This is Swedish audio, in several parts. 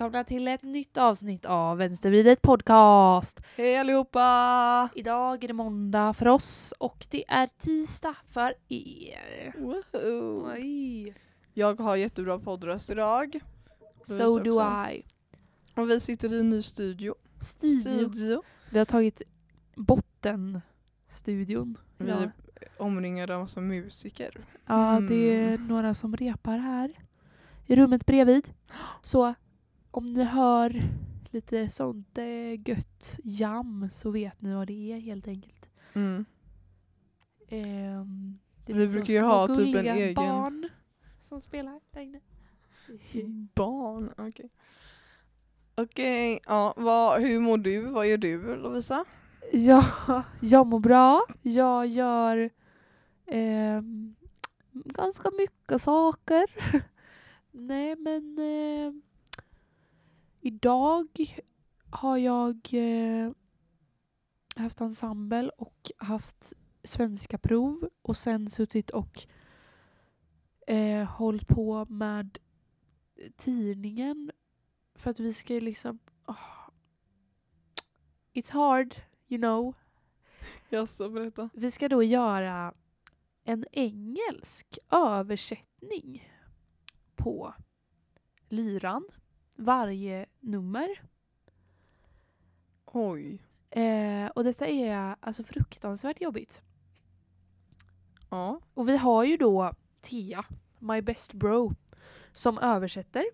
välkomna till ett nytt avsnitt av Vänstervridet podcast. Hej allihopa! Idag är det måndag för oss och det är tisdag för er. Woho. Oj. Jag har jättebra poddröst idag. So do också. I. Och vi sitter i en ny studio. Studio. Studio. Vi har tagit bottenstudion. Vi är omringade av massa musiker. ja det är Mm. några som repar här i rummet bredvid. Så om ni hör lite sånt eh, gött jam så vet ni vad det är helt enkelt. Mm. Ehm, det Vi brukar ju ha typ en egen- barn som spelar där inne. Barn, okej. Okej, ja, vad, hur mår du? Vad gör du Lovisa? Ja, jag mår bra. Jag gör ehm, ganska mycket saker. Nej men eh, idag har jag eh, haft ensemble och haft svenska prov och sen suttit och eh, hållit på med tidningen för att vi ska ju liksom ah, It's hard, you know. Jaså, berätta. Vi ska då göra en engelsk översättning på lyran. Varje nummer. Oj. Eh, och detta är alltså fruktansvärt jobbigt. Ja. Och vi har ju då Thea, my best bro, som översätter.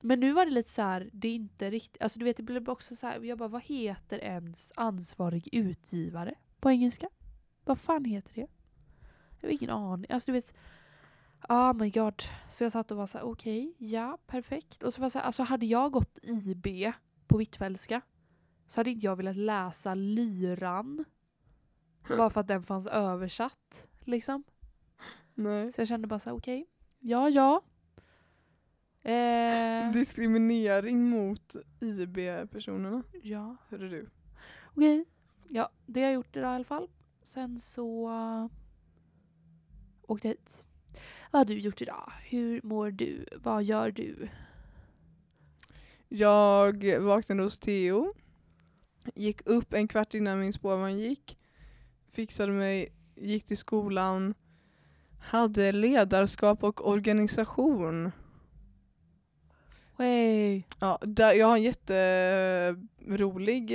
Men nu var det lite så här, det är inte riktigt, alltså du vet det blev också så här, jag bara vad heter ens ansvarig utgivare på engelska? Vad fan heter det? Jag har ingen aning. Alltså du vet, oh my god. Så jag satt och var så här, okej, ja, perfekt. Och så var jag så här, alltså hade jag gått IB på Hvitfeldtska så hade inte jag velat läsa lyran. Bara för att den fanns översatt. Liksom. Nej. Så jag kände bara så här, okej, ja, ja. Eh, Diskriminering mot IB-personerna. ja, Hörde du? okej. Ja, det har jag gjort idag i alla fall. Sen så uh, åkte jag hit. Vad har du gjort idag? Hur mår du? Vad gör du? Jag vaknade hos Theo. Gick upp en kvart innan min spårvagn gick. Fixade mig, gick till skolan. Hade ledarskap och organisation. Wey. Ja, där, jag har en jätterolig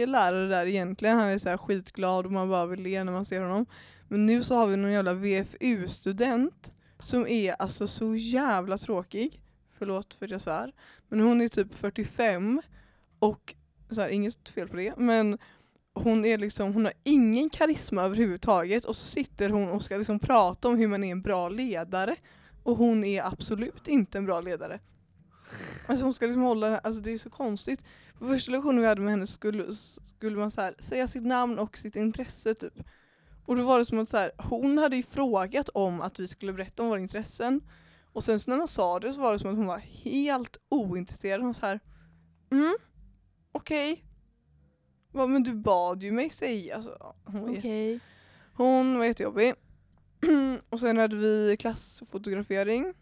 lärare där egentligen. Han är så här skitglad och man bara vill le när man ser honom. Men nu så har vi någon jävla VFU-student som är alltså så jävla tråkig. Förlåt för att jag svär. Men hon är typ 45 och så här, inget fel på det. Men hon är liksom, hon har ingen karisma överhuvudtaget och så sitter hon och ska liksom prata om hur man är en bra ledare. Och hon är absolut inte en bra ledare. Alltså hon ska liksom hålla, alltså det är så konstigt. På första lektionen vi hade med henne skulle, skulle man så här, säga sitt namn och sitt intresse typ. Och då var det som att så här, hon hade ju frågat om att vi skulle berätta om våra intressen. Och sen så när hon sa det så var det som att hon var helt ointresserad. Hon var så här, mm, okej. Okay. Men du bad ju mig säga. Alltså, ja, hon, var jätte, hon var jättejobbig. och sen hade vi klassfotografering.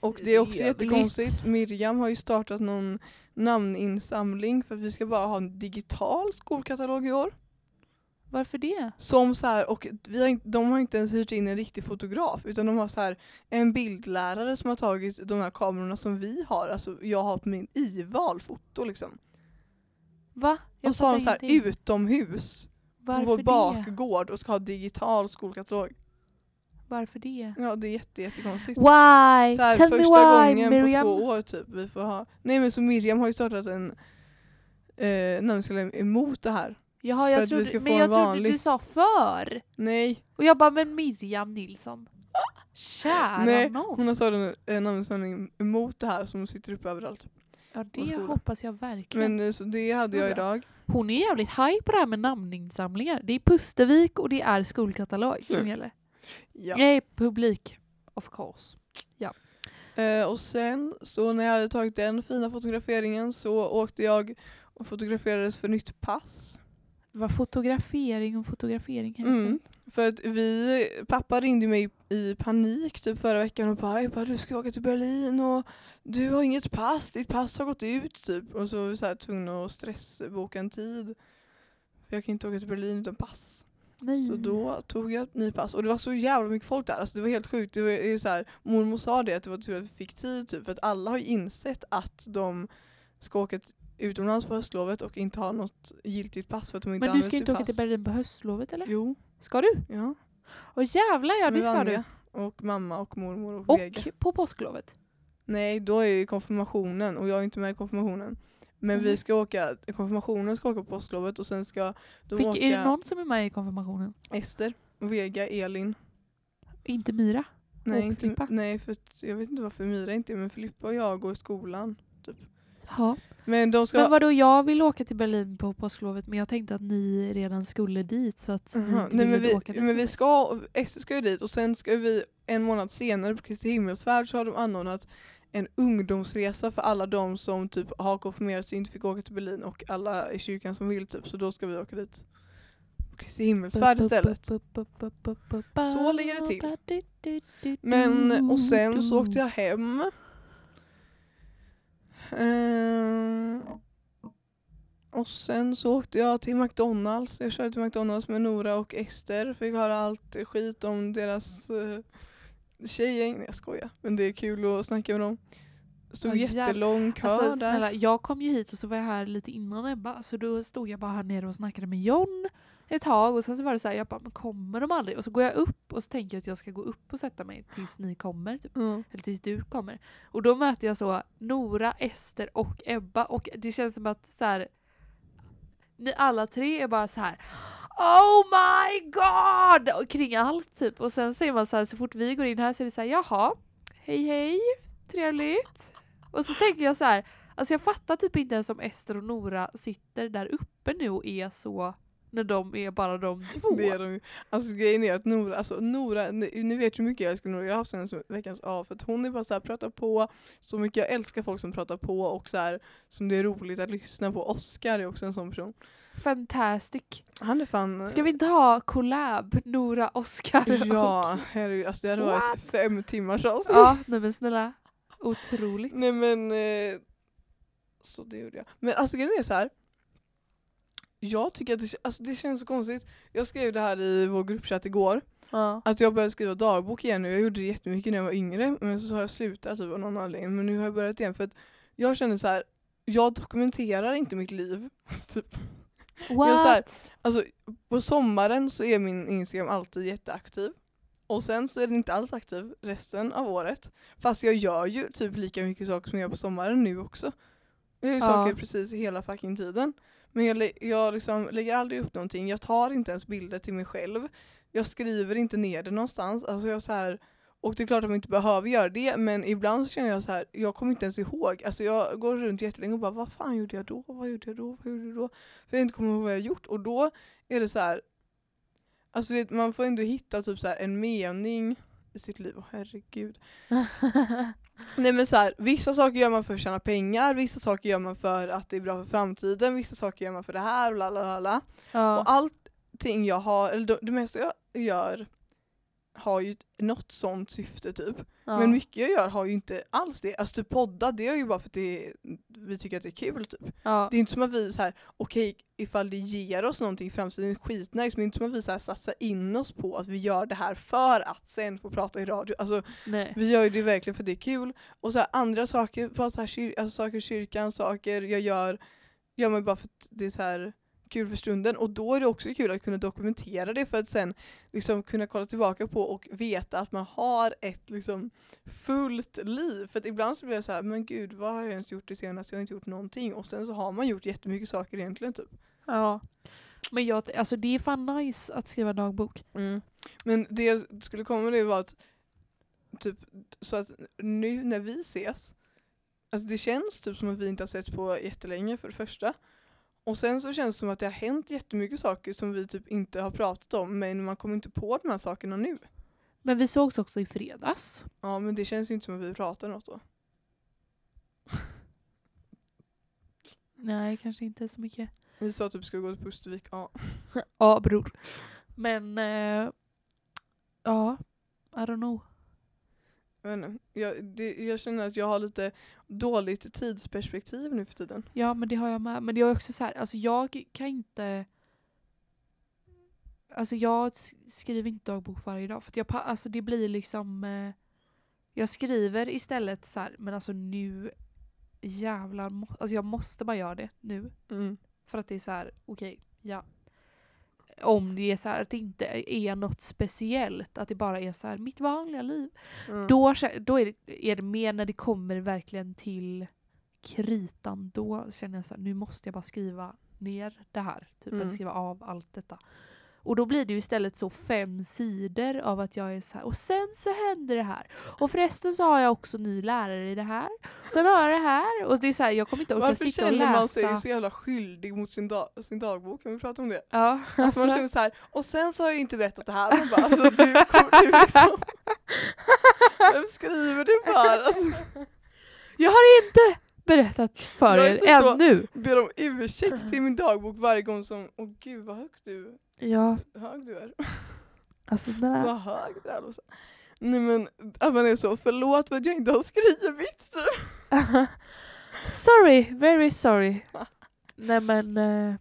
Och det är också Trevligt. jättekonstigt. Miriam har ju startat någon namninsamling för att vi ska bara ha en digital skolkatalog i år. Varför det? Som så här, och vi har, de har inte ens hyrt in en riktig fotograf utan de har så här en bildlärare som har tagit de här kamerorna som vi har. Alltså jag har på min i-valfoto liksom. Va? Jag och så har de så här ingenting. utomhus på Varför vår det? bakgård och ska ha digital skolkatalog. Varför det? Ja det är jätte, jättekonstigt. Why? Så här, Tell me första why gången Miriam. på två år typ. Vi får ha. Nej men så Miriam har ju startat en eh, namnställning emot det här. Jaha, För jag att vi trodde, ska få men en jag trodde vanlig- du sa för. Nej, Och jag bara, men Miriam Nilsson. Kära nej nån. hon har startat en namnställning emot det här som sitter uppe överallt. Ja det hoppas jag verkligen. Men eh, så det hade jag Vad idag. Hon är jävligt high på det här med namninsamlingar. Det är Pustervik och det är skolkatalog som Mm. gäller. Ja. Nej, publik. Of course. Eh, och sen så när jag hade tagit den fina fotograferingen så åkte jag och fotograferades för nytt pass. Vad fotografering och fotografering Mm. För att vi, pappa ringde mig i panik typ förra veckan och bara Ebba du ska åka till Berlin och du har inget pass, ditt pass har gått ut typ. Och så var vi så här tvungna att stressboka en tid. För jag kan inte åka till Berlin utan pass. Nej. Så då tog jag ett nytt pass och det var så jävla mycket folk där. Alltså det var helt sjukt. Det var ju så här, mormor sa det att det var tur att vi fick tid typ för att alla har ju insett att de ska åka utomlands på höstlovet och inte ha något giltigt pass för att de inte Men du ska inte åka pass. till Berlin på höstlovet eller? Jo, Ska du? ja. Åh jävlar ja, det Med ska du. Vanja Och mamma och mormor och, Och Vega. på påsklovet? Nej, då är ju konfirmationen och jag är inte med i konfirmationen. Men vi Mhm. ska åka, konfirmationen ska åka på påsklovet och sen ska de Fick, åka är det någon som är med i konfirmationen? Ester, Vega, Elin. Inte Mira? Nej, Och inte, Filippa? nej för att, jag vet inte varför Mira inte är men Filippa och jag går i skolan. Ja. Men de ska... Men vadå, jag vill åka till Berlin på påsklovet men jag tänkte att ni redan skulle dit så att ni Aha, inte nej, men vi, åka dit. men vi ska, Ester ska ju dit och sen ska vi en månad senare på Kristi himmelsfärd så har de anordnat en ungdomsresa för alla de som typ har konfirmerat sig och inte fick åka till Berlin och alla i kyrkan som vill typ så då ska vi åka dit. Kristi himmelsfärd istället. Så ligger det till. Men och sen så åkte jag hem. Eh, och sen så åkte jag till McDonalds. Jag körde till McDonalds med Nora och Ester. Fick höra allt skit om deras eh, uh, tjejgäng. Nej jag skojar. Men det är kul att snacka med dem. Stod jävlar. jättelång kö Alltså där. snälla, jag kom ju hit och så var jag här lite innan Ebba så då stod jag bara här nere och snackade med John ett tag och sen så var det så här, jag bara men kommer de aldrig? Och så går jag upp och så tänker jag att jag ska gå upp och sätta mig tills ni kommer. Typ. Mm. Eller tills du kommer. Och då möter jag så Nora, Ester och Ebba och det känns som att så här, ni alla tre är bara så här. Oh my god! Och kring allt typ. Och sen säger man så här, så fort vi går in här så är det så här, jaha, hej hej, trevligt. Och så tänker jag så här, alltså jag fattar typ inte ens om Ester och Nora sitter där uppe nu och är så när de är bara de två. Det är de ju. Alltså grejen är att Nora, alltså Nora, ni, ni vet hur mycket jag älskar Nora, jag har haft henne som veckans A för att hon är bara så här, pratar på så mycket, jag älskar folk som pratar på och så här, som det är roligt att lyssna på. Oscar är också en sån person. Fantastic. Han är fan... Ska vi inte ha collab, Nora, Oscar Ja, herregud, alltså det hade varit What? fem timmars avsnitt. Ja, nej men snälla. Otroligt. Nej men, eh, så det gjorde jag. Men alltså grejen är så här. Jag tycker att det, alltså, det känns så konstigt. Jag skrev det här i vår gruppchatt igår. Ja. Att jag började skriva dagbok igen nu. Jag gjorde det jättemycket när jag var yngre men så har jag slutat typ av någon anledning. Men nu har jag börjat igen för att jag känner så här. Jag dokumenterar inte mitt liv. typ. What? Jag så här- Alltså på sommaren så är min Instagram alltid jätteaktiv. Och sen så är den inte alls aktiv resten av året. Fast jag gör ju typ lika mycket saker som jag gör på sommaren nu också. Jag gör ju Ja. saker precis hela fucking tiden. Men jag, jag liksom lägger aldrig upp någonting. Jag tar inte ens bilder till mig själv. Jag skriver inte ner det någonstans. Alltså jag så här, och det är klart att man inte behöver göra det men ibland så känner jag så här, jag kommer inte ens ihåg. Alltså jag går runt jättelänge och bara vad fan gjorde jag då? Vad gjorde jag då? Vad gjorde jag då? För jag inte kommer ihåg vad jag gjort. Och då är det så här. Alltså vet, man får ändå hitta typ så här en mening i sitt liv. Åh herregud. Nej men så här, vissa saker gör man för att tjäna pengar, vissa saker gör man för att det är bra för framtiden, vissa saker gör man för det här och la la la. Och allting jag har, eller det, det mesta jag gör har ju något sånt syfte typ. ja. Men mycket jag gör har ju inte alls det. Alltså typ podda, det är ju bara för att det, vi tycker att det är kul typ. ja. Det är inte som att vi så här, okej ifall det ger oss någonting i framtiden, skitnice, men det är inte som att vi så här satsar in oss på att vi gör det här för att sen få prata i radio. Alltså Nej. vi gör ju det verkligen för att det är kul. Och så här, andra saker, bara så här, kyr, alltså, saker i kyrkan, saker jag gör, gör man bara för att det är så här kul för stunden. Och då är det också kul att kunna dokumentera det för att sen liksom kunna kolla tillbaka på och veta att man har ett liksom fullt liv. För att ibland så blir jag så här, men gud vad har jag ens gjort det senaste? Jag har inte gjort någonting. Och sen så har man gjort jättemycket saker egentligen typ. Ja. Men jag, alltså det är fan nice att skriva dagbok. Men det jag skulle komma med det var att typ så att nu när vi ses Alltså det känns typ som att vi inte har sett på jättelänge för det första. Och sen så känns det som att det har hänt jättemycket saker som vi typ inte har pratat om men man kommer inte på de här sakerna nu. Men vi sågs också i fredags. Ja men det känns ju inte som att vi pratar något då. Nej, kanske inte så mycket. Vi sa typ ska vi gå till Pustervik, ja. Ja, bror. Men eh, ja, I don't know. Jag, inte, jag, det, jag känner att jag har lite dåligt tidsperspektiv nu för tiden. Ja men det har jag med. Men det är också så här, alltså jag kan inte Alltså jag skriver inte dagbok varje dag för jag, alltså det blir liksom eh, Jag skriver istället så här, men alltså nu jävlar, alltså jag måste bara göra det nu. Mm. För att det är så här, okej, ja. Om det är så att det inte är något speciellt, att det bara är så här mitt vanliga liv. Mm. Då, då är, det, är det mer när det kommer verkligen till kritan. Då känner jag så här, nu måste jag bara skriva ner det här. Typ Mm. skriva av allt detta. Och då blir det ju istället så fem sidor av att jag är så här. Och sen så händer det här. Och förresten så har jag också ny lärare i det här. Sen har jag det här. Och det är så här, jag kommer inte orka Varför sitta och känner man läsa. sig så jävla skyldig mot sin, dag, sin dagbok? Kan vi prata om det? Ja, Alltså, alltså, man känner så här, och sen så har jag inte berättat det här. Man bara, alltså, du, du liksom, vem skriver du för? Alltså, jag har inte berättat för Jag er ännu. ber om ursäkt till min dagbok varje gång som, åh gud vad högt du, Ja, hög du är. alltså snälla. Vad hög du är. Nej men att man är så, förlåt för att jag inte har skrivit. sorry, very sorry. Nej men, eh,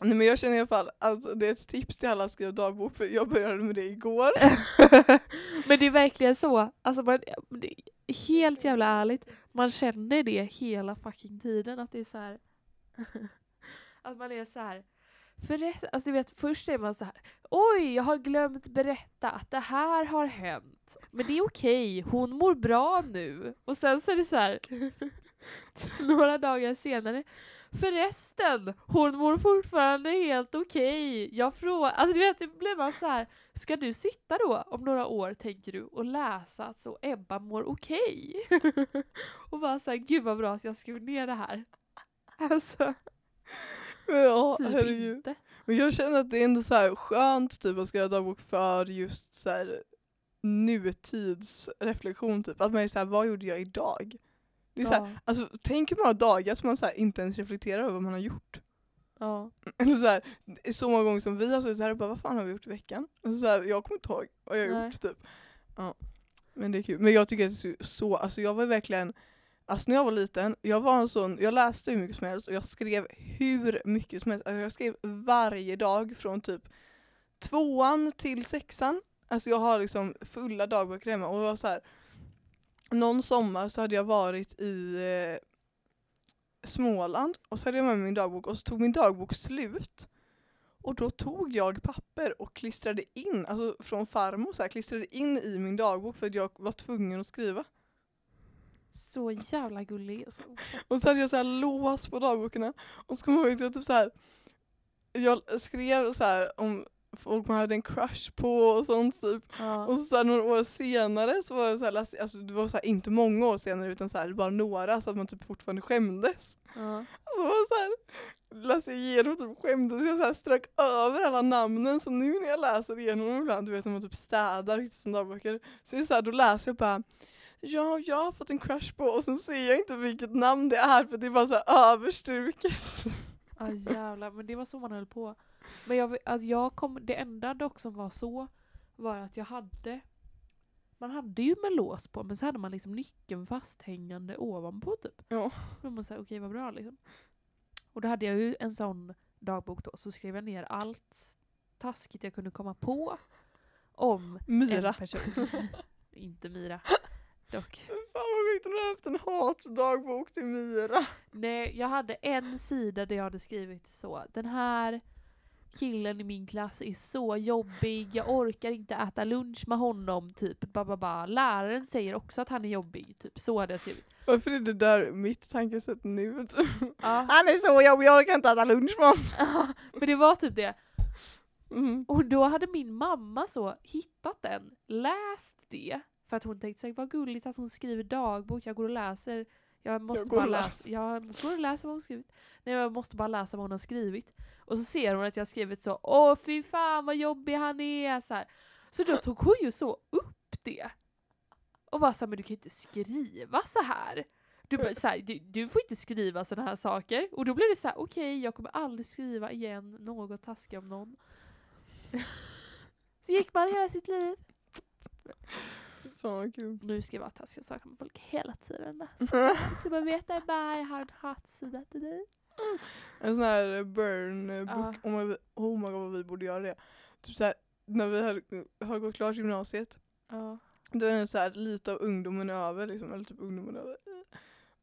Nej men jag känner i alla fall, alltså, det är ett tips till alla att skriva dagbok för jag började med det igår. men det är verkligen så. Alltså man, det är helt jävla ärligt. Man känner det hela fucking tiden att det är så här. att man är så här. Förresten, alltså du vet först är man så här. Oj, jag har glömt berätta att det här har hänt. Men det är okej, hon mår bra nu. Och sen så är det så här. några dagar senare. Förresten, hon mår fortfarande helt okej. Jag frågar, alltså du vet det blir bara så här. Ska du sitta då om några år tänker du och läsa att så Ebba mår okej? och bara såhär, gud vad bra att jag skrev ner det här. Alltså, Men ja, typ herregud. inte. Men jag känner att det är ändå så här skönt typ att skriva dagbok för just så här nutidsreflektion typ. Att man är så här, vad gjorde jag idag? Det är så här, alltså tänk hur många dagar som man så här inte ens reflekterar över vad man har gjort. ja. Eller så, här, så många gånger som vi har suttit här och bara vad fan har vi gjort i veckan? Och så här, jag kommer inte ihåg vad jag har gjort typ. Ja. Men det är kul. Men jag tycker att det är så, alltså jag var verkligen Alltså när jag var liten, jag var en sån, jag läste hur mycket som helst och jag skrev hur mycket som helst. Alltså jag skrev varje dag från typ tvåan till sexan. Alltså jag har liksom fulla dagböcker hemma och det var så här. Någon sommar så hade jag varit i eh, Småland och så hade jag med mig min dagbok och så tog min dagbok slut. Och då tog jag papper och klistrade in, alltså från farmor så här, klistrade in i min dagbok för att jag var tvungen att skriva. Så jävla gullig. Alltså. Och så hade jag så här lås på dagbokarna. Och så kommer jag ihåg att jag typ så här, jag skrev så här om folk man hade en crush på och sånt typ. Ja. Och så, så här, några år senare så var jag så här, alltså det var så här, inte många år senare utan så här, bara några så att man typ fortfarande skämdes. Ja. Så var jag så här, läste igenom och typ skämdes. Jag så här strök över alla namnen så nu när jag läser igenom ibland, du vet när man typ städar och hittar dagböcker. Så det är så här, då läser jag bara Ja, jag har fått en crush på och sen ser jag inte vilket namn det är för det är bara så här överstruket. Ja jävlar, men det var så man höll på. Men jag, alltså jag kom, det enda dock som var så var att jag hade man hade ju med lås på men så hade man liksom nyckeln fasthängande ovanpå typ. Ja. Då man säga okej vad bra liksom. Och då hade jag ju en sån dagbok då så skrev jag ner allt taskigt jag kunde komma på om Mira. en person. Inte Mira. Dock. Om du haft en hatdagbok till Mira. Nej, jag hade en sida där jag hade skrivit så. Den här killen i min klass är så jobbig, jag orkar inte äta lunch med honom, typ. Ba, ba, ba. Läraren säger också att han är jobbig, typ. Så hade jag skrivit. Varför är det där mitt tankesätt nu? Ja. Han är så jobbig, jag orkar inte äta lunch med honom. Men det var typ det. Mm. Och då hade min mamma så hittat den, läst det. För att hon tänkte sig vad gulligt att hon skriver dagbok, jag går och läser. Jag måste går bara läsa. Jag går och läser vad hon skrivit. Nej jag måste bara läsa vad hon har skrivit. Och så ser hon att jag har skrivit så Åh fy fan vad jobbig han är! Så, här. så då tog hon ju så upp det. Och var såhär, men du kan ju inte skriva så här. Du, så här, du, du får inte skriva sådana här saker. Och då blir det så här: okej jag kommer aldrig skriva igen något taskigt om någon. Så gick man hela sitt liv. Fan vad kul. Nu ska jag vara taskig och söka med folk hela tiden. Så man vet att jag har en hatsida till dig. En sån här burn eh, Ja. Oh, my, oh my god vad vi borde göra det. Typ så här, när vi har, har gått klart gymnasiet. Ja. Då är det så här lite av ungdomen över liksom. Eller typ ungdomen över.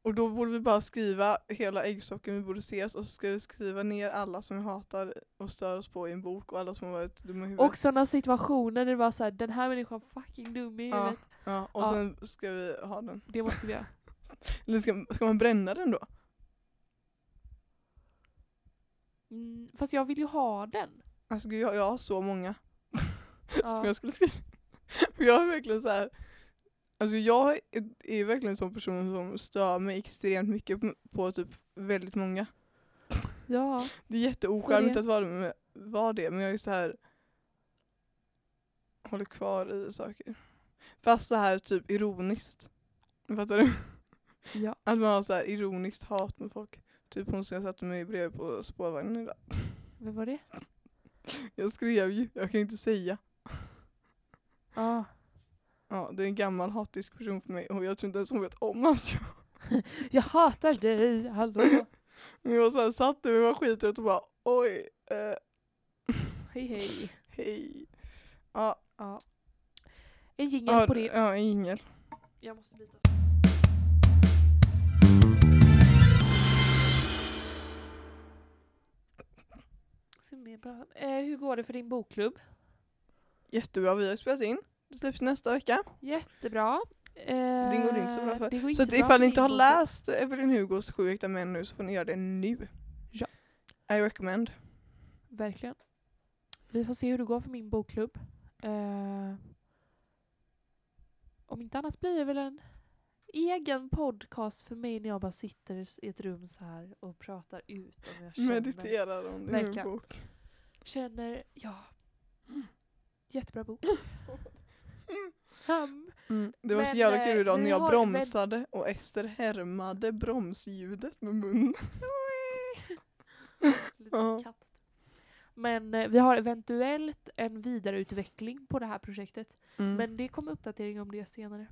Och då borde vi bara skriva hela äggstocken vi borde ses och så ska vi skriva ner alla som vi hatar och stör oss på i en bok och alla som har varit dumma i huvudet. Och sådana situationer där det var såhär, den här människan fucking dum i Ja. huvudet. ja, och Ja. sen ska vi ha den. Det måste vi göra. Eller ska, ska man bränna den då? Mm, fast jag vill ju ha den. Alltså gud, jag, jag har så många. som Ja. jag skulle skriva. För jag är verkligen så här. Alltså jag är, är verkligen en sån person som stör mig extremt mycket på, typ väldigt många. Ja. Det är jätteocharmigt det- att vara, med, vara det men jag är så här håller kvar i saker. Fast så här typ ironiskt. Fattar du? ja. Att man har så här ironiskt hat med folk. Typ hon som jag satte mig bredvid på spårvagnen idag. Vem var det? Jag skrev ju, jag kan ju inte säga. Ja. Ja, det är en gammal hatisk person för mig och jag tror inte ens hon vet om att jag... Jag hatar dig, hallå. Jag så här, satt där med var skiträtt och bara oj, eh, hej hej. hej. Ja, Ja. En jingel ja, på det. ja en jingel. Jag måste byta. Bra. Eh, hur går det för din bokklubb? Jättebra, vi har spelat in. Det släpps nästa vecka. Jättebra. Eh, Det går inte så bra för. det går Så bra ifall för ni inte har läst Evelyn Hugos Sju äkta män nu så får ni göra det nu. Ja. I recommend. Verkligen. Vi får se hur det går för min bokklubb. Eh, om inte annat blir det väl en egen podcast för mig när jag bara sitter i ett rum så här och pratar ut om jag känner. Mediterar om din bok. Känner, ja. Jättebra bok. Um, Mm. Det var så jävla eh, kul idag när jag bromsade och Ester härmade bromsljudet med munnen. lite Ja. katt. Men eh, vi har eventuellt en vidareutveckling på det här projektet. Mm. Men det kommer uppdatering om det senare.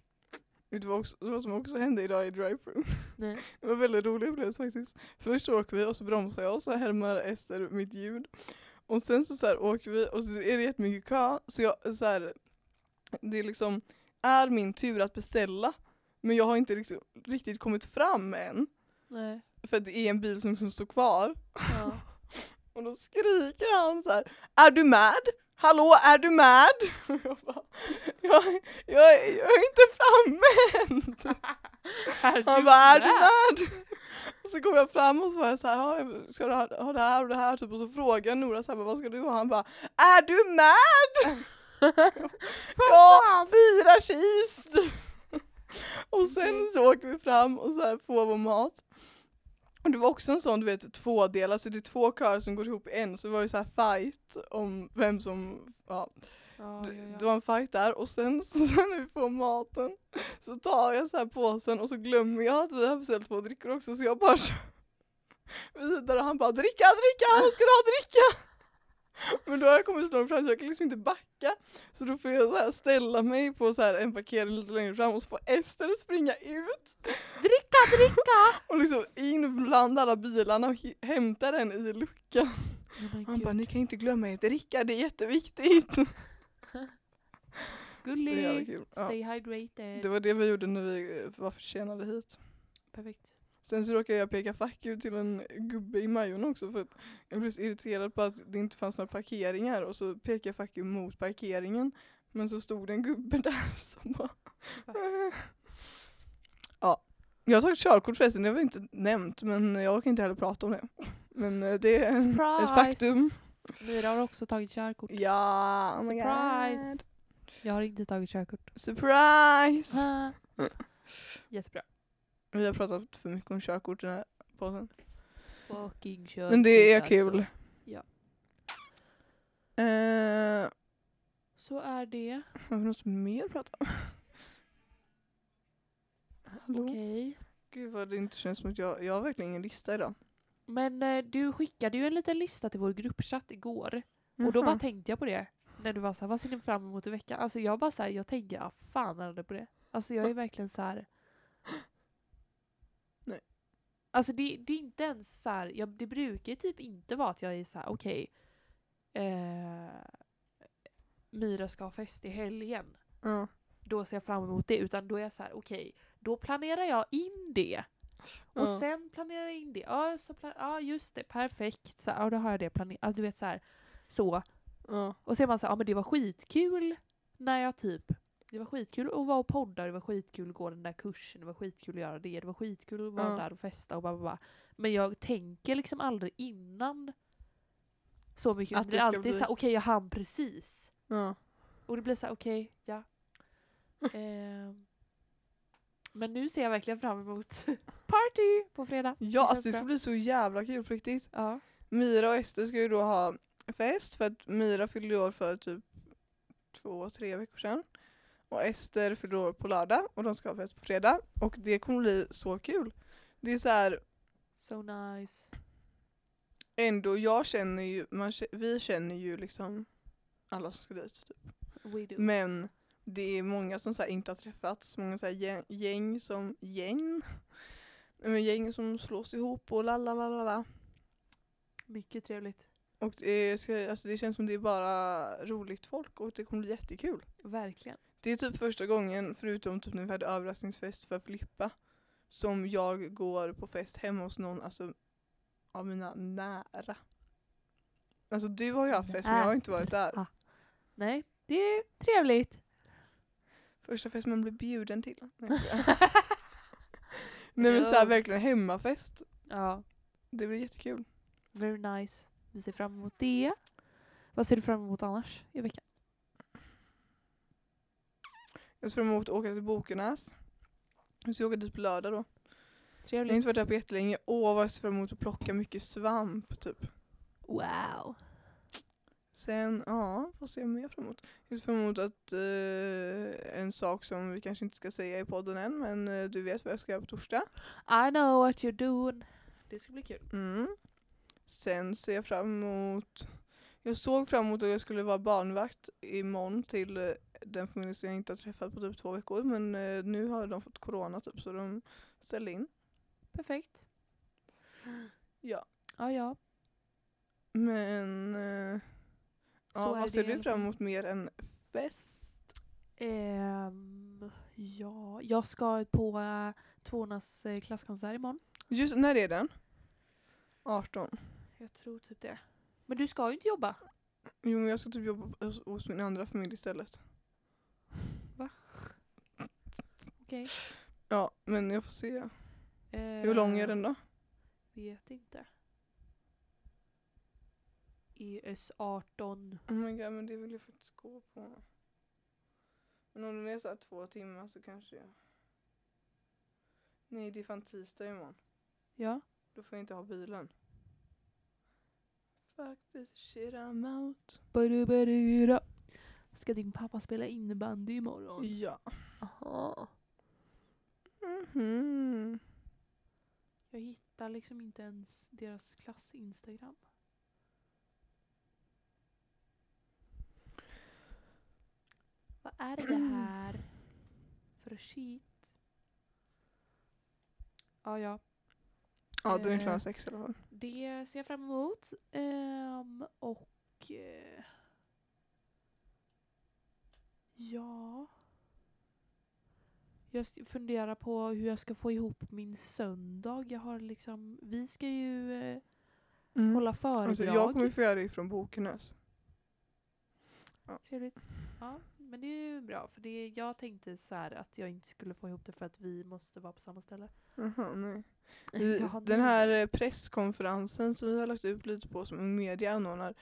Vet du vad, också, vad som också hände idag i drive-thru? Nej. Det var väldigt rolig upplevelse faktiskt. Först åker vi och så bromsar jag och så härmar Ester mitt ljud. Och sen så, så åker vi och så är det jättemycket kö. Så jag så här, det är liksom är min tur att beställa. Men jag har inte liksom, riktigt kommit fram än. Nej. För det är en bil som, som står kvar. Ja. Och då skriker han så här. Är du med? Hallå, är du med? Och jag bara, jag, jag, är- jag är inte framme än. Han bara, är du med? Och så kom jag fram och så var jag så här, "Ja, jag ska du ha, ha det här och det här? Typ, och så frågade Nora så här, vad ska du ha? Han bara, är du med? Ja, fyra kist! och sen så åker vi fram och så här får vår mat. Och det var också en sån du vet tvådelad, så det är två körer som går ihop i en. Så det var ju så här fight om vem som, ja. Ja, Det, ja, det ja. var en fight där och sen så när vi får maten så tar jag så här påsen och så glömmer jag att vi har beställt två drickor också så jag bara vidare och han bara dricka, dricka, nu ska du ha dricka! Men då har jag kommit så långt fram så jag kan liksom inte backa. Så då får jag så ställa mig på så en parkering lite längre fram och så får Ester springa ut Dricka, dricka! och liksom in bland alla bilarna och hämta den i luckan. Oh Han bara, ni kan inte glömma er dricka, det är jätteviktigt. Gullig. kul. Ja. Stay hydrated. Det var det vi gjorde när vi eh, var försenade hit. Perfekt. Sen så råkade jag peka fuck you till en gubbe i Majorna också för att jag blev så irriterad på att det inte fanns några parkeringar och så pekade jag fuck you mot parkeringen. Men så stod det en gubbe där som bara... ja. Jag har tagit körkort förresten, det har vi inte nämnt men jag kan inte heller prata om det. Men eh, det är ett Surprise! faktum. Mira har också tagit körkort. Ja, oh Surprise! Jag har inte tagit körkort. Surprise! Ah. Jättebra. Vi har pratat för mycket om körkort i den här podden. Fucking körkort Men det är alltså. kul. Ja. Eh, Så är det. har vi något mer att prata om? Hallå? Okej. Gud vad det inte känns som att jag, jag har verkligen ingen lista idag. Men eh, du skickade ju en liten lista till vår gruppchatt igår. Och då bara tänkte jag på det. När du var så här, vad ser ni fram emot i veckan? Alltså jag bara så här, jag tänker, ah, fan hade på det. Alltså jag är verkligen så här. Alltså det, det är inte ens så här, jag, det brukar typ inte vara att jag är så här, okej. eh, Mira ska ha fest i helgen. Ja. Då ser jag fram emot det. Utan då är jag så här, okej, då planerar jag in det. Och sen planerar jag in det. Ja, så plan- ja just det, perfekt. Så, ja, då har jag det planerat. Alltså, du vet så här, så. Ja. Och så är man så här, ja men det var skitkul när jag typ det var skitkul att vara och podda, det var skitkul att gå den där kursen, det var skitkul att göra det, det var skitkul att vara Ja. där och festa och bara, bara. Men jag tänker liksom aldrig innan så mycket. Att det det är alltid bli- så här, okej jag hann precis. Ja. Och det blir så här, okej, ja. Ehm. men nu ser jag verkligen fram emot party på fredag. Ja, känns alltså det bra. ska bli så jävla kul på riktigt. Ja. Mira och Ester ska ju då ha fest för att Mira fyllde år för typ två, tre veckor sedan. Och Ester fyllde år på lördag och de ska ha fest på fredag. Och det kommer bli så kul. Det är så här, So nice. ändå, jag känner ju, man, vi känner ju liksom alla som ska dit. Typ. We do. Men det är många som så här inte har träffats, många så här gäng, gäng som, gäng? Nej, Men gäng som slås ihop och la la la la la. Mycket trevligt. Och det, ska, alltså det känns som det är bara roligt folk och det kommer bli jättekul. Verkligen. Det är typ första gången, förutom typ när vi hade överraskningsfest för Filippa, som jag går på fest hemma hos någon alltså, av mina nära. Alltså du har ju haft fest men jag har inte varit där. Nej, det är trevligt. Första fest man blir bjuden till. Nej men såhär verkligen hemmafest. ja, Det blir jättekul. very nice. Vi ser fram emot det. Vad ser du fram emot annars i veckan? Jag ser fram emot att åka till Bokenäs. Jag ska åka dit på lördag då. Jag Trevligt. har inte varit där på jättelänge. Åh vad jag ser fram emot att plocka mycket svamp typ. Wow. Sen, ja, vad ser jag mer fram emot? Jag ser fram emot att eh, en sak som vi kanske inte ska säga i podden än, men eh, du vet vad jag ska göra på torsdag. I know what you're doing. Det ska bli kul. Mm. Sen ser jag fram emot, jag såg fram emot att jag skulle vara barnvakt imorgon till eh, den familj som jag inte har träffat på typ två veckor, men eh, nu har de fått corona typ så de ställde in. Perfekt. Ja. Ja, ja. Men, eh, ja, är vad det ser i du alla fram fall. emot mer än fest? Ehm, ja. Jag ska på uh, Tvåornas eh, klasskonsert imorgon. Just, när är den? 18. Jag tror typ det. Men du ska ju inte jobba. Jo men jag ska typ jobba hos, hos min andra familj istället. Okej. Ja men jag får se. Eh, Hur lång är den då? Vet inte. ES18. Oh my god men det vill jag faktiskt gå på. Men om den är såhär två timmar så kanske jag... Nej det är fan tisdag imorgon. Ja. Då får jag inte ha bilen. Fuck this shit I'm out. Ska din pappa spela innebandy imorgon? Ja. Aha. Mhm. Jag hittar liksom inte ens deras klass-instagram. Vad är det här för shit? Ja, ja. Ja den är Eh. klockan sex i alla fall. Det ser jag fram emot. Ehm, och... Eh, ja... Jag funderar på hur jag ska få ihop min söndag. Jag har liksom... Vi ska ju eh, Mm. hålla föredrag. Alltså, jag kommer få göra det ifrån Bokenäs. Trevligt. Ja, men det är ju bra. För det, jag tänkte så här att jag inte skulle få ihop det för att vi måste vara på samma ställe. Jaha, nej. Vi, Ja, den här eh, presskonferensen som vi har lagt ut lite på som Media anordnar.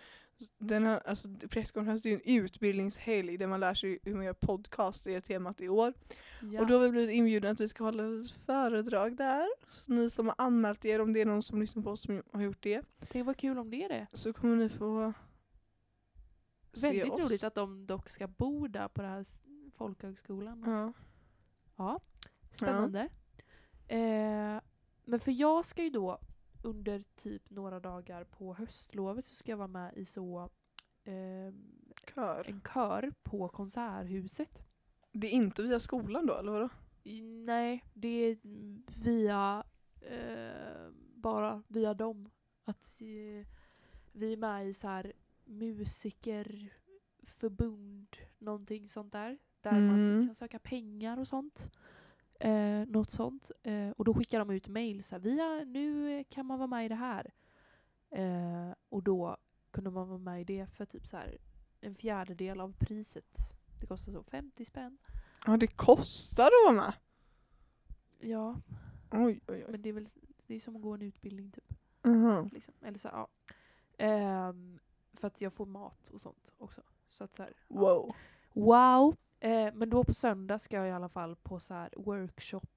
Den här, alltså, presskonferensen är ju en utbildningshelg där man lär sig hur man gör podcast, det är temat i år. Ja. Och då har vi blivit inbjudna att vi ska hålla ett föredrag där. Så ni som har anmält er, om det är någon som lyssnar på oss som har gjort det, Tänk vad kul om det är det. så kommer ni få se Väldigt oss. roligt att de dock ska bo där på den här folkhögskolan. Ja. Ja, spännande. Eh, men för jag ska ju då under typ några dagar på höstlovet så ska jag vara med i så ehm, Kör. en kör på Konserthuset. Det är inte via skolan då eller vadå? Nej, det är via eh, bara via dem. Att eh, vi är med i så här musikerförbund, någonting sånt där. Där man Mm. typ kan söka pengar och sånt. Eh, något sånt. Eh, och då skickar de ut mail så här, vi har, nu kan man vara med i det här. Eh, och då kunde man vara med i det för typ så här en fjärdedel av priset. Det kostar så 50 spänn. Ja det kostar att vara med. Ja, Oj oj oj. Men det är väl det är som att gå en utbildning typ. Mhm. Liksom. Eller så, ja. Ehm, för att jag får mat och sånt också. Så att så här, ja. Wow. Wow! Eh, men då på söndag ska jag i alla fall på så här workshop,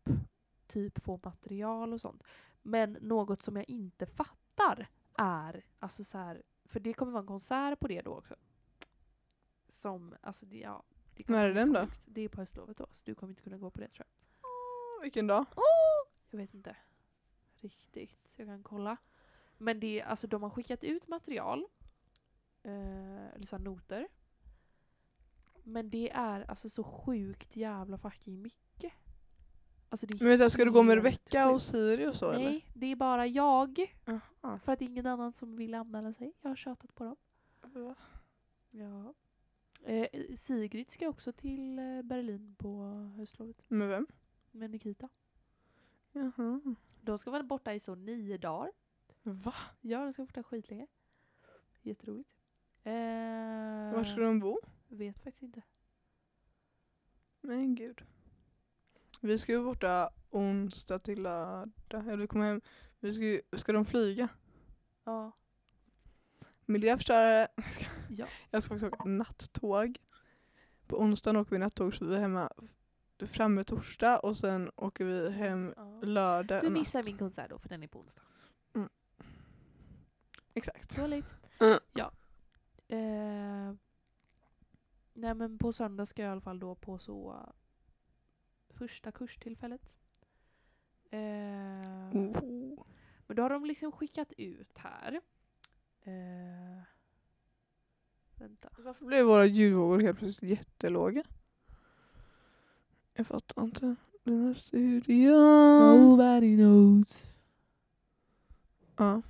typ få material och sånt. Men något som jag inte fattar är, alltså så här, för det kommer vara en konsert på det då också. Som, alltså det, ja. Det När är den då? Det är på höstlovet då, så du kommer inte kunna gå på det tror jag. Vilken dag? Jag vet inte riktigt. Jag kan kolla. Men det, är- alltså, de har skickat ut material. Eh, eller så här noter. Men det är alltså så sjukt jävla fucking mycket. Alltså det är Men vänta, ska du gå med Rebecca och. Siri och så eller? Nej, det är bara jag. Jaha. För att ingen annan som vill anmäla sig. Jag har tjatat på dem. Va? Ja. Eh, Sigrid ska också till eh, Berlin på höstlovet. Med vem? Med Nikita. Jaha. De ska vara borta i så nio dagar. Va? Ja, de ska vara borta skitlänge. Jätteroligt. Eh, Var ska de bo? Vet faktiskt inte. Men gud. Vi ska ju vara borta onsdag till lördag. Eller vi kommer hem. Vi ska, ju- ska de flyga? Ja. Miljöförstörare. ja. Jag ska faktiskt åka nattåg. På onsdagen åker vi nattåg så vi är hemma f- framme torsdag och sen åker vi hem ja. lördag Du missar natt. min konsert då för den är på onsdag. Exakt. Så lite. Mm. Ja. Eh, nej men på söndag ska jag i alla fall då på så första kurstillfället. Eh, Oh. Men då har de liksom skickat ut här. Eh, vänta. Varför blev våra ljudvågor helt plötsligt jättelåga? Jag fattar inte. Den här studion. Nobody knows. Ja.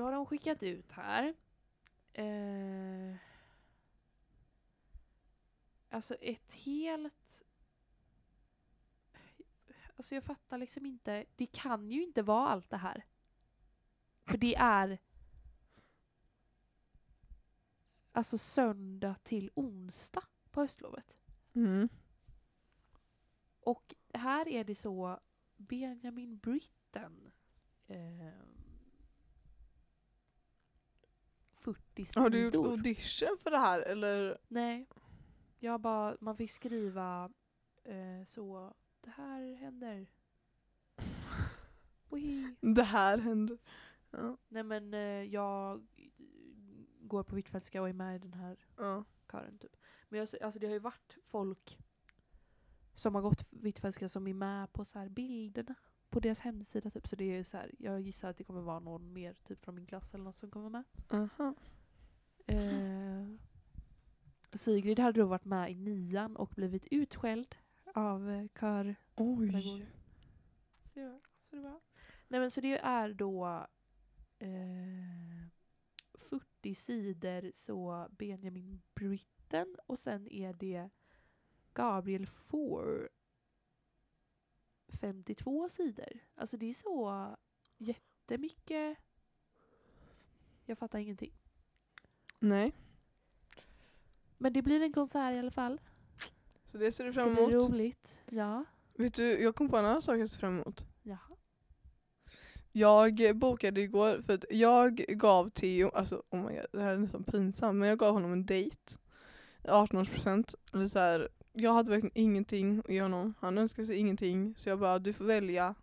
Då har de skickat ut här. Eh, alltså ett helt... Alltså jag fattar liksom inte. Det kan ju inte vara allt det här. För det är... Alltså söndag till onsdag på höstlovet. Mm. Och här är det så Benjamin Britten. Eh, 40 sidor. Har du gjort audition för det här eller? Nej. Jag bara, man fick skriva eh, så. Det här händer. Det här händer. Ja. Nej men eh, jag går på Hvitfeldtska och är med i den här ja. kören typ. Men jag, alltså det har ju varit folk som har gått Hvitfeldtska som är med på så här bilderna på deras hemsida typ. Så det är så här, jag gissar att det kommer vara någon mer typ från min klass eller något som kommer med. Aha. Eh, Sigrid hade då varit med i nian och blivit utskälld av eh, kör. Oj. Så så det var. Nej men så det är då eh, 40 sidor så Benjamin Britten och sen är det Gabriel Four 52 sidor. Alltså det är så jättemycket. Jag fattar ingenting. Nej. Men det blir en konsert i alla fall. Så det ser Det du ska fram bli emot? roligt. Ja. Vet du, jag kom på en annan sak jag ser fram emot. Jaha. Jag bokade igår för att jag gav Theo, alltså oh my God, det här är nästan pinsamt, men jag gav honom en dejt. 18-årspresent. Eller så här, jag hade verkligen ingenting att ge honom. Han önskade sig ingenting. Så jag bara, du får välja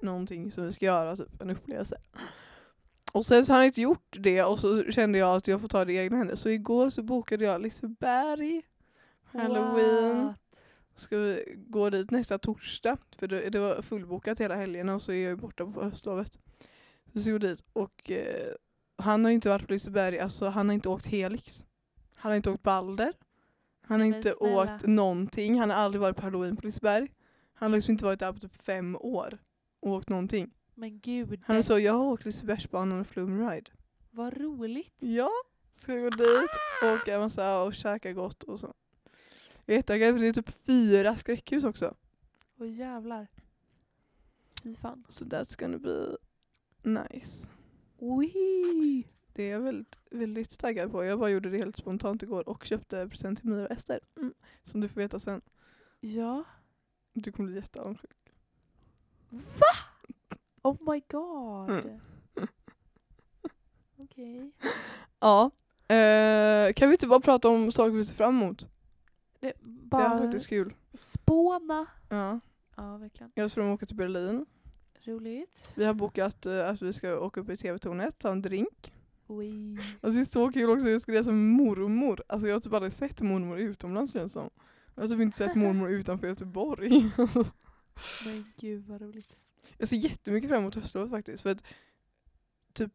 någonting som vi ska göra, typ en upplevelse. Och sen så har han inte gjort det och så kände jag att jag får ta det i egna händer. Så igår så bokade jag Liseberg. Halloween. What? Ska vi gå dit nästa torsdag. För det, det var fullbokat hela helgen och så är jag borta på höstlovet. Så vi ska gå dit och eh, han har inte varit på Liseberg, alltså han har inte åkt Helix. Han har inte åkt Balder. Han har inte snälla. åkt någonting. Han har aldrig varit på halloween på Liseberg. Han har liksom inte varit där på typ fem år och åkt någonting. Men gud, Han så, jag har åkt Lisebergsbanan och Flume Ride. vad roligt. Ja, ska gå dit och åka massa och käka gott och så. Jag är jättetaggad för det är typ fyra skräckhus också. Åh jävlar. Fy fan. Så that's gonna be nice. Oj. Det är jag väldigt, väldigt taggad på. Jag bara gjorde det helt spontant igår och köpte present till Mira och Ester. Mm. Som du får veta sen. Ja. Du kommer bli jätteavundsjuk. Va? Oh my god. Mm. Okej. Ja. Eh, kan vi inte bara prata om saker vi ser fram emot? Det, Det är bara faktiskt kul. spåna. Ja. Ja, verkligen. Jag att åka till Berlin. Roligt. Vi har bokat eh, att vi ska åka upp i TV-tornet, ta en drink. Oj. Alltså det är så kul också, jag ska resa med mormor. Alltså jag har typ aldrig sett mormor utomlands känns som. Jag har typ inte sett mormor utanför Göteborg. Men gud vad roligt. Jag ser jättemycket fram emot höstlovet faktiskt. För att typ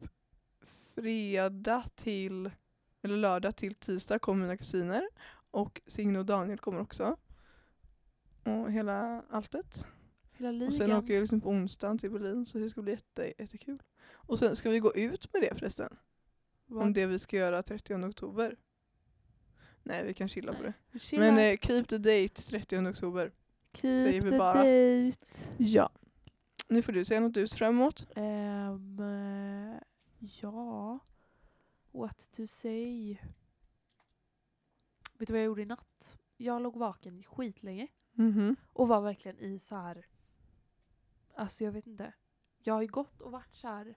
fredag till, eller lördag till tisdag kommer mina kusiner. Och Signe och Daniel kommer också. Och hela alltet. Hela ligan. Och sen åker jag liksom på onsdagen till Berlin så det ska bli jätte, jättekul. Och sen ska vi gå ut med det förresten. Vad- Om det vi ska göra 30 oktober. Nej vi kan chilla på det. Chilla. Men eh, keep the date 30 oktober. säger Keep vi the bara. date. Ja. Nu får du säga något du ser fram emot. Eh, ja. What to say. Vet du vad jag gjorde i natt? Jag låg vaken skitlänge. Mhm. Och var verkligen i så här. Alltså jag vet inte. Jag har ju gått och varit så här.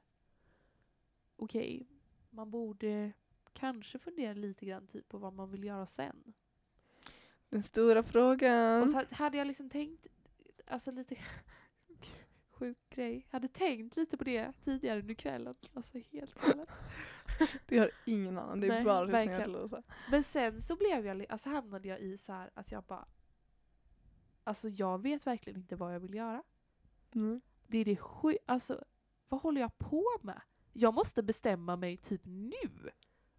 Okej, man borde kanske fundera lite grann typ på vad man vill göra sen. Den stora frågan. Och så hade jag liksom tänkt, alltså lite sjuk grej. Jag hade tänkt lite på det tidigare under kvällen. Alltså helt galet. Det har ingen annan. Det är Nej, bara lyssningar. Men sen så blev jag, alltså hamnade jag i så här att jag bara, alltså jag vet verkligen inte vad jag vill göra. Mm. Det är det sju, alltså vad håller jag på med? Jag måste bestämma mig typ nu.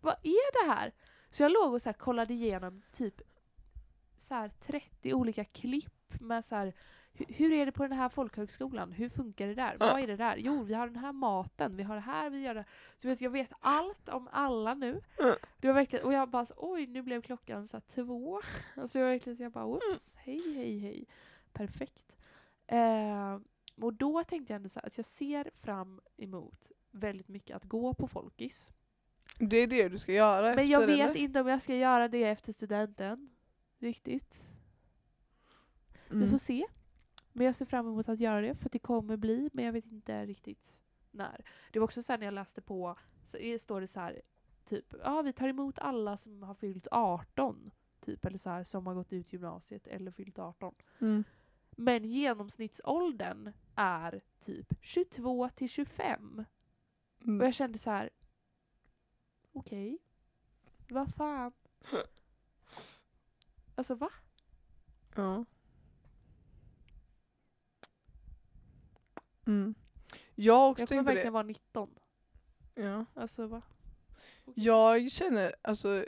Vad är det här? Så jag låg och så här kollade igenom typ så här 30 olika klipp med så här hu- hur är det på den här folkhögskolan? Hur funkar det där? Vad är det där? Jo, vi har den här maten, vi har det här, vi gör det. Så vet, jag vet allt om alla nu. Det var verkligen, och jag bara så, oj nu blev klockan så två. Alltså jag var verkligen så jag bara whoops, hej hej hej. Perfekt. Eh, och då tänkte jag ändå så här att jag ser fram emot väldigt mycket att gå på folkis. Det är det du ska göra Men efter, jag vet eller? inte om jag ska göra det efter studenten. Riktigt. Vi Mm. får se. Men jag ser fram emot att göra det för att det kommer bli, men jag vet inte riktigt när. Det var också så här när jag läste på, så står det så här, typ, ja vi tar emot alla som har fyllt 18, typ, eller så här, som har gått ut gymnasiet eller fyllt 18. Mm. Men genomsnittsåldern är typ 22 till 25. Och Mm. jag kände så här. okej, vad fan? Alltså va? Ja. Mm. Jag också Jag kommer verkligen det. vara 19. Ja. Alltså va? Okej. Jag känner, alltså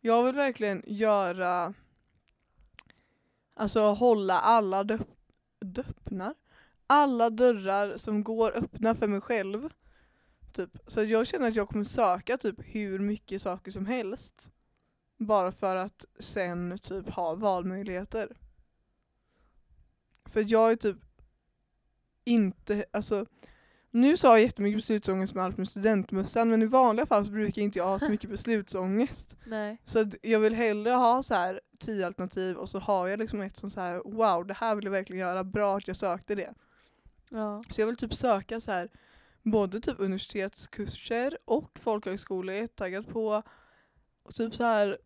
jag vill verkligen göra Alltså hålla alla döp, döppnar Alla dörrar som går öppna för mig själv typ. Så jag känner att jag kommer söka typ hur mycket saker som helst Bara för att sen typ ha valmöjligheter För jag är typ inte, alltså nu så har jag jättemycket beslutsångest med allt med studentmössan men i vanliga fall så brukar inte jag ha så mycket beslutsångest. Nej. Så jag vill hellre ha så här tio alternativ och så har jag liksom ett som så här wow det här vill jag verkligen göra, bra att jag sökte det. Ja. Så jag vill typ söka så här både typ universitetskurser och folkhögskolor jag är taggad på. Och typ så här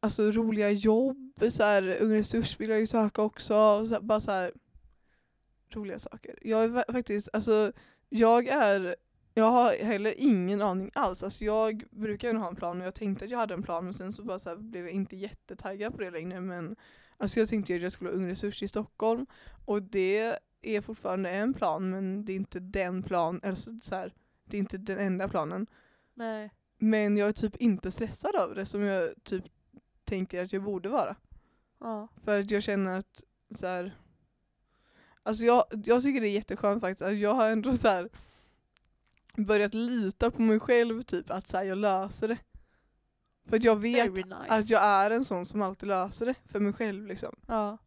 alltså roliga jobb, så här Ung Resurs vill jag ju söka också. Och så här, bara så här roliga saker. Jag är faktiskt, alltså jag är jag har heller ingen aning alls. Alltså jag brukar ju ha en plan och jag tänkte att jag hade en plan men sen så, bara så här blev jag inte jättetaggad på det längre. Men alltså jag tänkte att jag skulle ha Ung Resurs i Stockholm och det är fortfarande en plan men det är inte den plan, eller så, här, det är inte den enda planen. Nej. Men jag är typ inte stressad över det som jag typ tänker att jag borde vara. Ja. För att jag känner att så här, alltså jag, jag tycker det är jätteskönt faktiskt att jag har ändå så här börjat lita på mig själv typ att så här, jag löser det. För att jag vet nice. att jag är en sån som alltid löser det för mig själv liksom. Ja.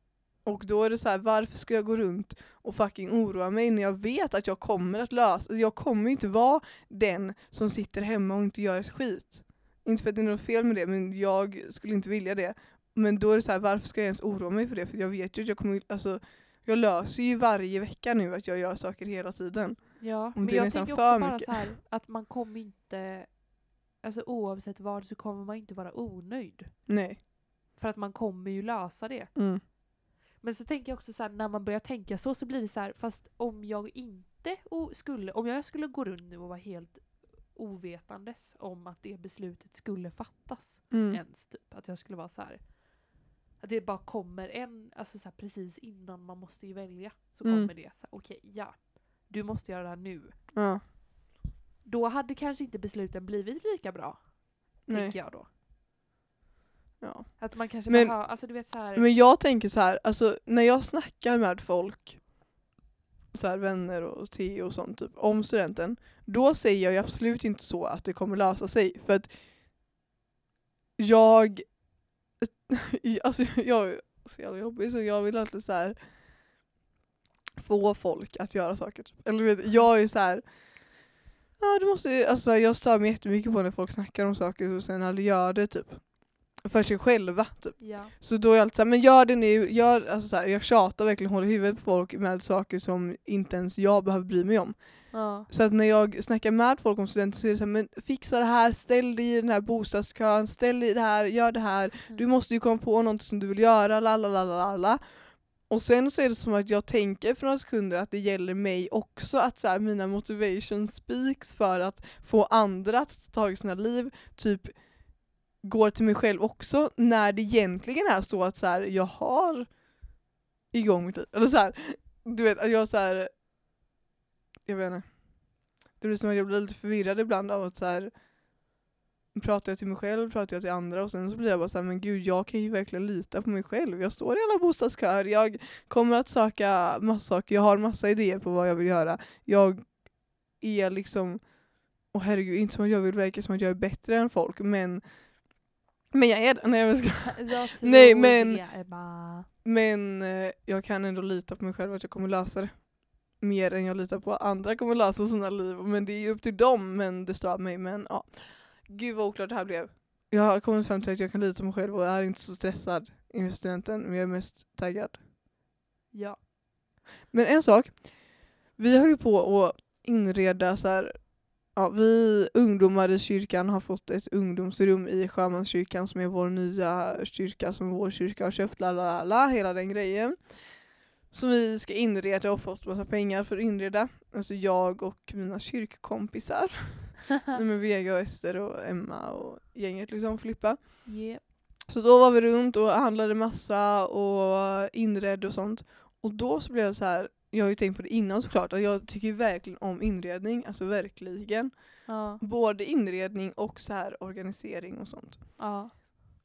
Och då är det så här, varför ska jag gå runt och fucking oroa mig när jag vet att jag kommer att lösa Jag kommer inte vara den som sitter hemma och inte gör ett skit. Inte för att det är något fel med det, men jag skulle inte vilja det. Men då är det så här, varför ska jag ens oroa mig för det? För jag vet ju att jag kommer, alltså jag löser ju varje vecka nu att jag gör saker hela tiden. Ja, men jag tänker också bara mycket. så här att man kommer inte, alltså oavsett vad så kommer man inte vara onöjd. Nej. För att man kommer ju lösa det. Mm. Men så tänker jag också så här, när man börjar tänka så så blir det så här, fast om jag inte skulle, om jag skulle gå runt nu och vara helt ovetandes om att det beslutet skulle fattas Mm. ens typ. Att jag skulle vara så här. Att det bara kommer en, alltså så här, precis innan man måste ju välja. Så Mm. kommer det så här, okej ja. Du måste göra det här nu. Ja. Då hade kanske inte besluten blivit lika bra. Nej. Tänker jag då. Ja. Att man kanske Men- behöver, alltså du vet så här. Men jag tänker så här, alltså när jag snackar med folk, så här, vänner och Theo och sånt typ, om studenten, då säger jag absolut inte så att det kommer lösa sig. För att jag, alltså jag är så jävla jobbig så jag vill alltid så här få folk att göra saker. typ. Eller vet, jag är så här. Ja, du måste, alltså, jag stör mig jättemycket på när folk snackar om saker och sen aldrig gör det typ. För sig själva typ. ja. Så då är jag alltid såhär, men gör det nu, gör, alltså så här, jag tjatar verkligen håller huvudet på folk med saker som inte ens jag behöver bry mig om. Ja. Så att när jag snackar med folk om studenter så är det såhär, men fixa det här, ställ dig i den här bostadskön, ställ dig i det här, gör det här. Du måste ju komma på något som du vill göra, la la la la la. Och sen så är det som att jag tänker för några sekunder att det gäller mig också, att så här, mina motivation speaks för att få andra att ta tag i sina liv, typ går till mig själv också, när det egentligen är så att så här, jag har igång mitt liv. Eller så här, du vet, att jag så här, jag vet inte. Det blir som att jag blir lite förvirrad ibland av att så här, pratar jag till mig själv, pratar jag till andra och sen så blir jag bara såhär, men gud jag kan ju verkligen lita på mig själv. Jag står i alla bostadsköer, jag kommer att söka massa saker, jag har massa idéer på vad jag vill göra. Jag är liksom, och herregud, inte som att jag vill verka som att jag är bättre än folk, men men jag är det. Nej, jag ska. Jag tror Nej, men- det. Men eh, jag kan ändå lita på mig själv att jag kommer lösa det. Mer än jag litar på att andra kommer lösa sina liv. Men det är ju upp till dem, men det stör mig. Men ja, gud vad oklart det här blev. Jag har kommit fram till att jag kan lita på mig själv och är inte så stressad inför studenten. Men jag är mest taggad. Ja. Men en sak. Vi höll ju på att inreda så här. Ja, vi ungdomar i kyrkan har fått ett ungdomsrum i Sjömanskyrkan som är vår nya kyrka som vår kyrka har köpt, la la la, la hela den grejen. Som vi ska inreda och fått massa pengar för att inreda. Alltså jag och mina kyrkkompisar. Med Vega och Ester och Emma och gänget liksom, Filippa. yeah. Så då var vi runt och handlade massa och inredde och sånt. Och då så blev jag så här, jag har ju tänkt på det innan såklart, att jag tycker verkligen om inredning, alltså verkligen. Ja. Både inredning och så här organisering och sånt. Ja.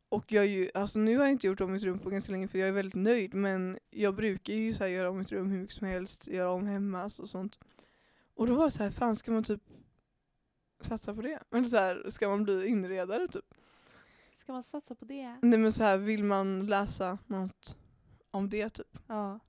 Och jag ju, alltså nu har jag inte gjort om mitt rum på ganska länge för jag är väldigt nöjd men jag brukar ju så här göra om mitt rum hur mycket som helst, göra om hemma och sånt. Och då var jag så här, fan ska man typ satsa på det? Eller så här, ska man bli inredare typ? Ska man satsa på det? Nej men så här, vill man läsa något om det typ? Ja.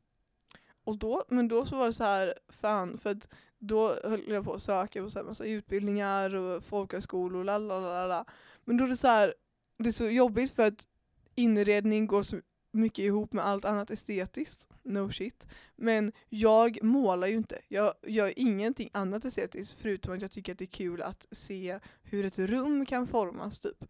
Och då, men då så var det så här, fan, för att då höll jag på att söka på så här massa utbildningar och folkhögskolor, la. Men då är det så här, det är så jobbigt för att inredning går så mycket ihop med allt annat estetiskt. No shit. Men jag målar ju inte. Jag gör ingenting annat estetiskt förutom att jag tycker att det är kul att se hur ett rum kan formas typ.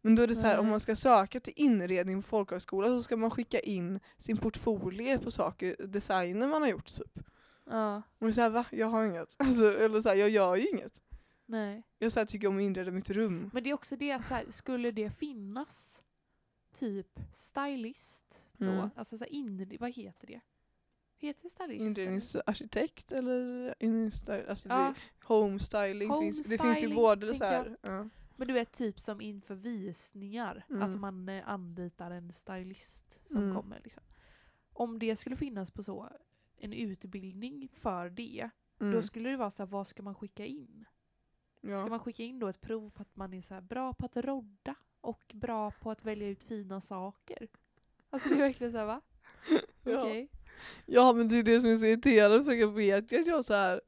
Men då är det så här, om Nej. man ska söka till inredning på folkhögskola så ska man skicka in sin portfolio på saker, designer man har gjort typ. Ja. Och det är så här, va? Jag har inget. Alltså, eller så här, jag gör ju inget. Nej. Jag så här, tycker om att inreda mitt rum. Men det är också det att så här, skulle det finnas typ stylist då? Mm. Alltså så här, inre, vad heter det? Heter det stylist? Inredningsarkitekt eller inredningsstyle, alltså Ja, det, homestyling. finns, det finns ju både så här, ja. Men du vet typ som inför visningar. Mm. Att man eh, anlitar en stylist som Mm. kommer. Liksom. Om det skulle finnas på så en utbildning för det. mm, Då skulle det vara så här, vad ska man skicka in? ja. Ska man skicka in då ett prov på att man är så här bra på att rodda och bra på att välja ut fina saker? Alltså det är verkligen så här, va? Ja. Okej. ja men det är det som är så irriterande för jag vet ju att jag så här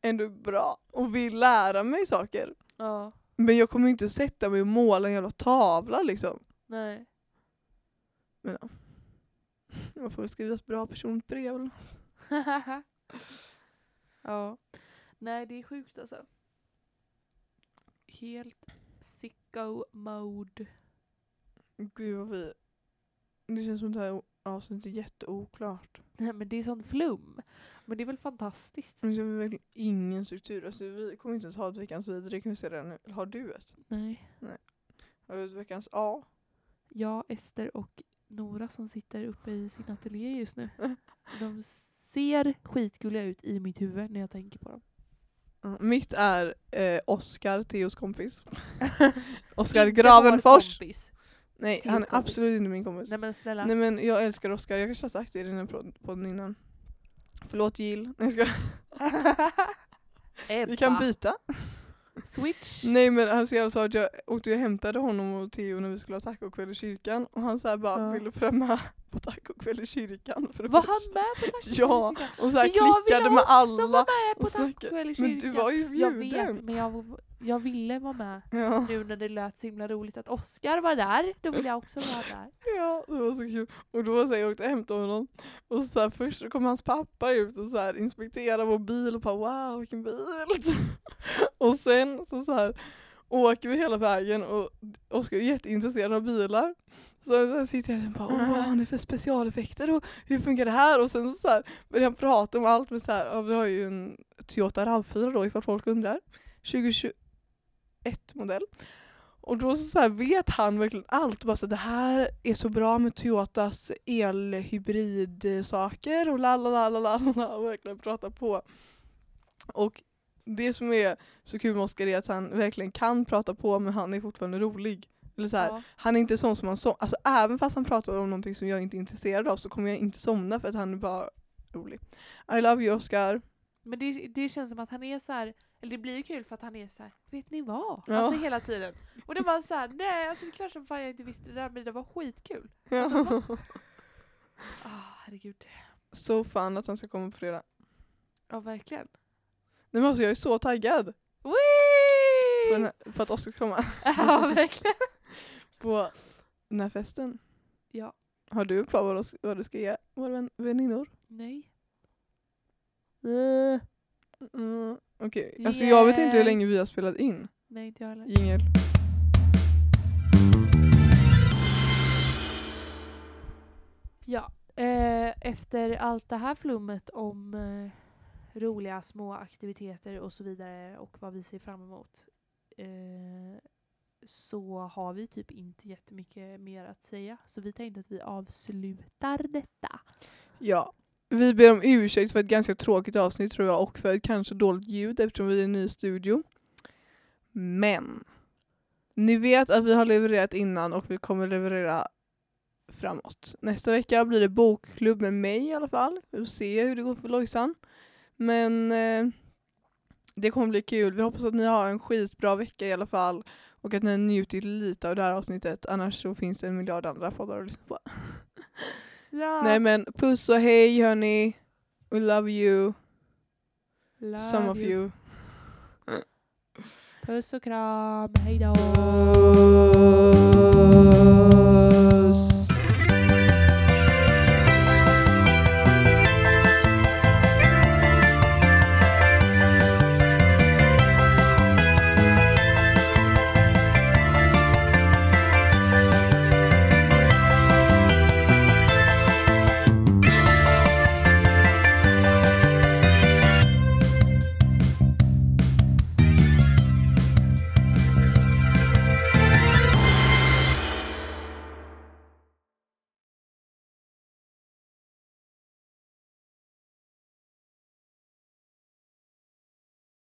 ändå är bra och vill lära mig saker. Ja, Men jag kommer ju inte sätta mig och måla en jävla tavla liksom. nej. Men ja. Jag får väl skriva ett bra personligt brev eller något. ja. Nej, det är sjukt alltså. Helt sicko mode. Gud vad vi... Det känns som att det här avsnittet är jätteoklart. Nej men det är sån flum. Men det är väl fantastiskt? Men jag har verkligen ingen struktur. Alltså, vi kommer inte ens ha ett veckans vidare, det kan vi säga redan nu. Har du ett? Nej. Har du ett veckans A? Jag, Ester och Nora som sitter uppe i sin ateljé just nu. De ser skitgulliga ut i mitt huvud när jag tänker på dem. Ja, Mitt är eh, Oskar, Theos kompis. Oskar Gravenfors. kompis. Nej, Theos han är kompis. absolut inte min kompis. Nej men snälla. Nej men jag älskar Oskar, jag kanske har sagt det i den här pod- podden innan. Förlåt Jill. Nej, jag ska. Vi kan byta. Switch. Nej men alltså jag sa att jag åkte och hämtade honom och Theo när vi skulle ha tacokväll i kyrkan och han sa bara Ja. ville följa med på tacokväll i kyrkan. För Var han med på tacokväll Ja, i kyrkan? och så här Men jag klickade ville med också alla. vara med på tacokväll i Men kyrkan. du var ju jag bjuden. vet, men jag, jag ville vara med. Ja. Nu när det lät så himla roligt att Oskar var där, då ville jag också vara där. Ja, det var så kul. Och då så här, jag åkte och hämtade honom och så här, först kom hans pappa ut och så här, inspekterade vår bil och bara wow vilken bil. och sen så, så här åker vi hela vägen och Oskar är jätteintresserad av bilar. Så, så sitter jag och bara, Åh, vad har ni för specialeffekter och hur funkar det här? Och sen så, så här, börjar han prata om allt med så här, ja, vi har ju en Toyota RAV4 då ifall folk undrar. 2020, ett modell. Och då så, så vet han verkligen allt. Bara så, det här är så bra med Toyotas elhybridsaker och la och verkligen prata på. Och det som är så kul med Oskar är att han verkligen kan prata på men han är fortfarande rolig. Eller så här, ja. Han är inte sån som man somnar. Alltså, även fast han pratar om någonting som jag inte är intresserad av så kommer jag inte somna för att han är bara rolig. I love you Oskar. Men det, det känns som att han är så här, eller det blir ju kul för att han är så här, vet ni vad? Ja. Alltså hela tiden. Och det var så här, nej alltså det är klart som fan jag inte visste det där men det var skitkul. Alltså, va? Ah, herregud. så fan att han ska komma på fredag. Ja verkligen. Nej men alltså jag är så taggad på, Wee! här, på att Oscar ska komma Ja verkligen. på den här festen. Ja. Har du plan vad du- vad du ska ge våra vän, väninnor? Nej. Mm, Okej, alltså jag vet inte hur länge vi har spelat in. Nej inte jag heller. Jingel. Ja, eh, efter allt det här flummet om eh, roliga små aktiviteter och så vidare och vad vi ser fram emot eh, så har vi typ inte jättemycket mer att säga. Så vi tänkte att vi avslutar detta. Ja. Vi ber om ursäkt för ett ganska tråkigt avsnitt tror jag och för ett kanske dåligt ljud eftersom vi är i en ny studio. Men ni vet att vi har levererat innan och vi kommer leverera framåt. Nästa vecka blir det bokklubb med mig i alla fall. Vi får se hur det går för Lojsan. Men eh, det kommer bli kul. Vi hoppas att ni har en skitbra vecka i alla fall och att ni har njutit lite av det här avsnittet. Annars så finns det en miljard andra poddar att lyssna på. Ja. Nej men puss och hej hörni. We love you. Love Some of you. Puss och kram, hejdå! Oh.